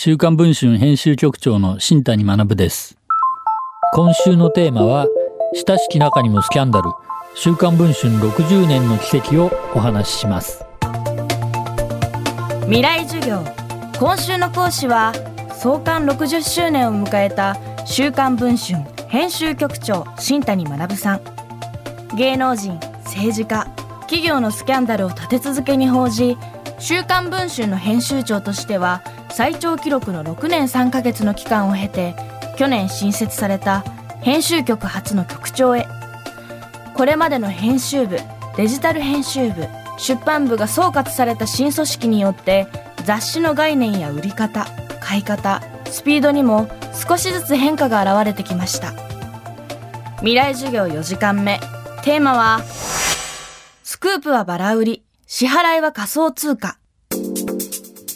週刊文春編集局長の新谷学です。今週のテーマは親しき中にもスキャンダル。週刊文春60年の奇跡をお話しします。未来授業。今週の講師は創刊60周年を迎えた週刊文春編集局長新谷学さん。芸能人政治家企業のスキャンダルを立て続けに報じ週刊文春の編集長としては最長記録の6年3ヶ月の期間を経て去年新設された編集局初の局長へ。これまでの編集部デジタル編集部出版部が総括された新組織によって雑誌の概念や売り方買い方スピードにも少しずつ変化が現れてきました。未来授業4時間目。テーマはスクープはバラ売り支払いは仮想通貨。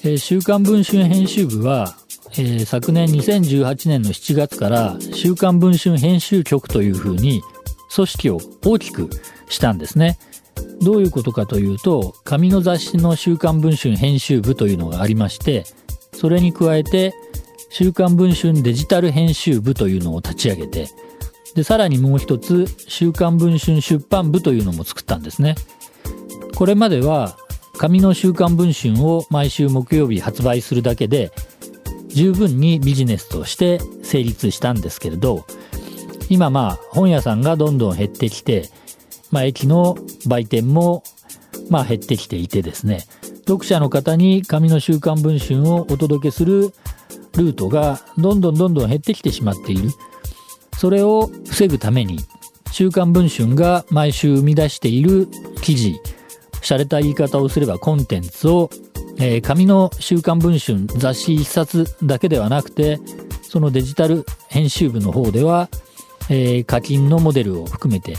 えー、週刊文春編集部は、えー、昨年2018年の7月から週刊文春編集局というふうに組織を大きくしたんですね。どういうことかというと紙の雑誌の週刊文春編集部というのがありましてそれに加えて週刊文春デジタル編集部というのを立ち上げてでさらにもう一つ週刊文春出版部というのも作ったんですね。これまでは紙の週刊文春を毎週木曜日発売するだけで十分にビジネスとして成立したんですけれど今まあ本屋さんがどんどん減ってきて、まあ、駅の売店もまあ減ってきていてですね読者の方に紙の週刊文春をお届けするルートがどんどんどんどん減ってきてしまっている。それを防ぐために週刊文春が毎週生み出している記事洒落た言い方をすればコンテンツを、えー、紙の週刊文春雑誌1冊だけではなくてそのデジタル編集部の方では、えー、課金のモデルを含めて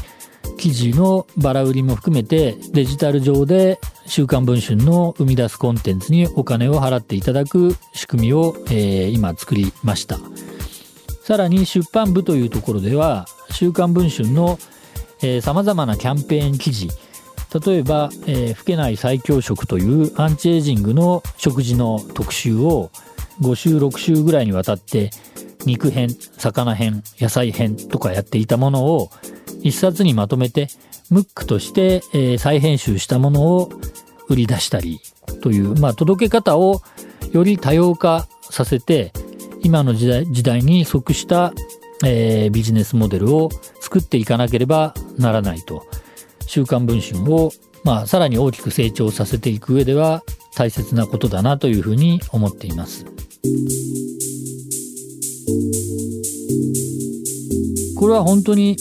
記事のバラ売りも含めてデジタル上で週刊文春の生み出すコンテンツにお金を払っていただく仕組みを、えー、今作りました。さらに出版部というところでは週刊文春のさまざまなキャンペーン記事例えば、えー、老けない最強食というアンチエイジングの食事の特集を5週6週ぐらいにわたって肉編魚編野菜編とかやっていたものを一冊にまとめてムックとして、えー、再編集したものを売り出したりという、まあ、届け方をより多様化させて今の時代時代に即した、えー、ビジネスモデルを作っていかなければならないと。週刊文春を、まあ、さらに大きく成長させていく上では大切なことだなというふうに思っています。これは本当に、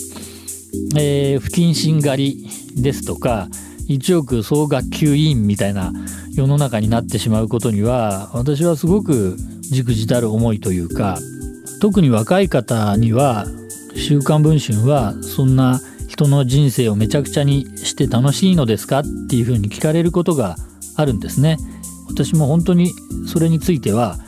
えー、不謹慎狩りですとか一億総学級委員みたいな世の中になってしまうことには私はすごくじくじたる思いというか特に若い方には「週刊文春」はそんな人の人生をめちゃくちゃにして楽しいのですかっていうふうに聞かれることがあるんですね。私も本当にそれについては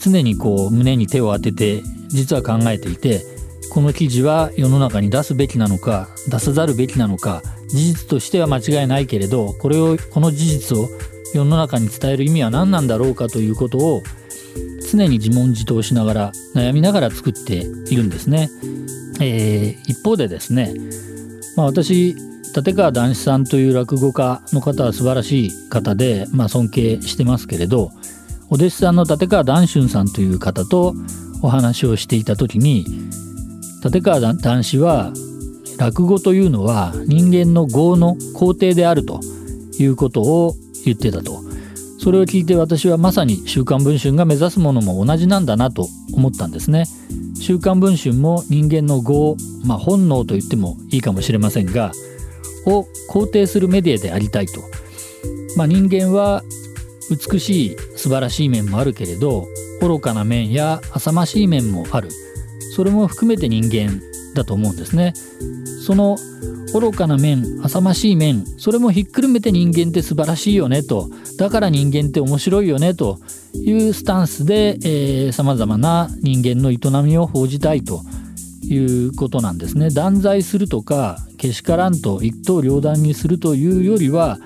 常にこう胸に手を当てて実は考えていてこの記事は世の中に出すべきなのか出さざるべきなのか事実としては間違いないけれどこれをこの事実を世の中に伝える意味は何なんだろうかということを常に自問自答しながら悩みながら作っているんですね。えー、一方でですねまあ、私立川談志さんという落語家の方は素晴らしい方で、まあ、尊敬してますけれどお弟子さんの立川談春さんという方とお話をしていた時に立川談志は落語というのは人間の業の皇帝であるということを言ってたと。それを聞いて私はまさに「週刊文春」が目指すものも同じなんだなと思ったんですね。週刊文春も人間の業、まあ、本能と言ってもいいかもしれませんがを肯定するメディアでありたいと、まあ、人間は美しい素晴らしい面もあるけれど愚かな面や浅ましい面もあるそれも含めて人間だと思うんですねその愚かな面浅ましい面それもひっくるめて人間って素晴らしいよねとだから人間って面白いよねというスタンスでさまざまな人間の営みを報じたいということなんですね。断罪するとかけしからんと一刀両断にするというよりは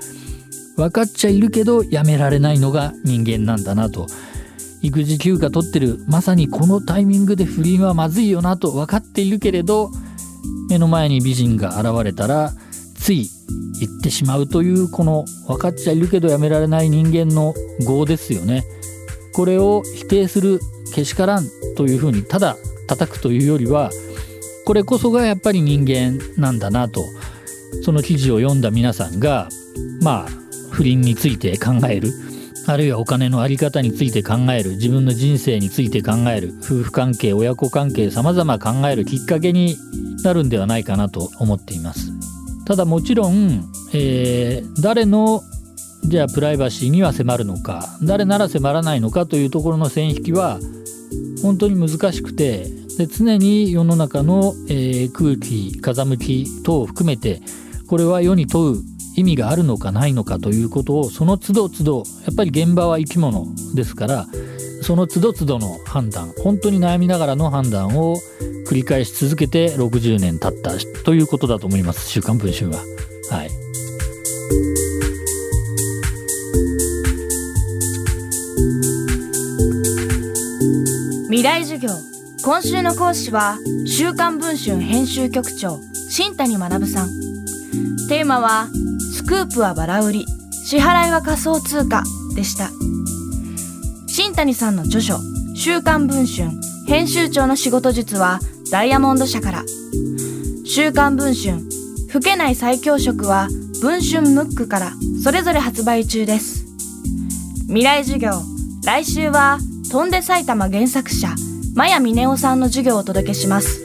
分かっちゃいるけどやめられないのが人間なんだなと育児休暇取ってる。まさにこのタイミングで不倫はまずいよなと分かっているけれど目の前に美人が現れたらつい言ってしまうというこの分かっちゃいるけどやめられない人間の業ですよね。これを否定するけしからんというふうにただ叩くというよりはこれこそがやっぱり人間なんだなと。その記事を読んだ皆さんがまあ不倫について考える。あるいはお金の在り方について考える自分の人生について考える夫婦関係親子関係様々考えるきっかけになるんではないかなと思っています。ただもちろん、えー、誰のじゃあプライバシーには迫るのか誰なら迫らないのかというところの線引きは本当に難しくてで常に世の中の、えー、空気風向き等を含めてこれは世に問う意味があるのかないのかということをその都度都度やっぱり現場は生き物ですからその都度都度の判断本当に悩みながらの判断を繰り返し続けて60年経ったということだと思います「週刊文春は」はい。未来授業。今週の講師は週刊文春編集局長新谷学さん。テーマはクープはバラ売り。支払いは仮想通貨。でした。新谷さんの著書週刊文春編集長の仕事術はダイヤモンド社から。週刊文春老けない最強色は文春ムックからそれぞれ発売中です。未来授業来週は飛んで埼玉原作者マヤ峰夫さんの授業をお届けします。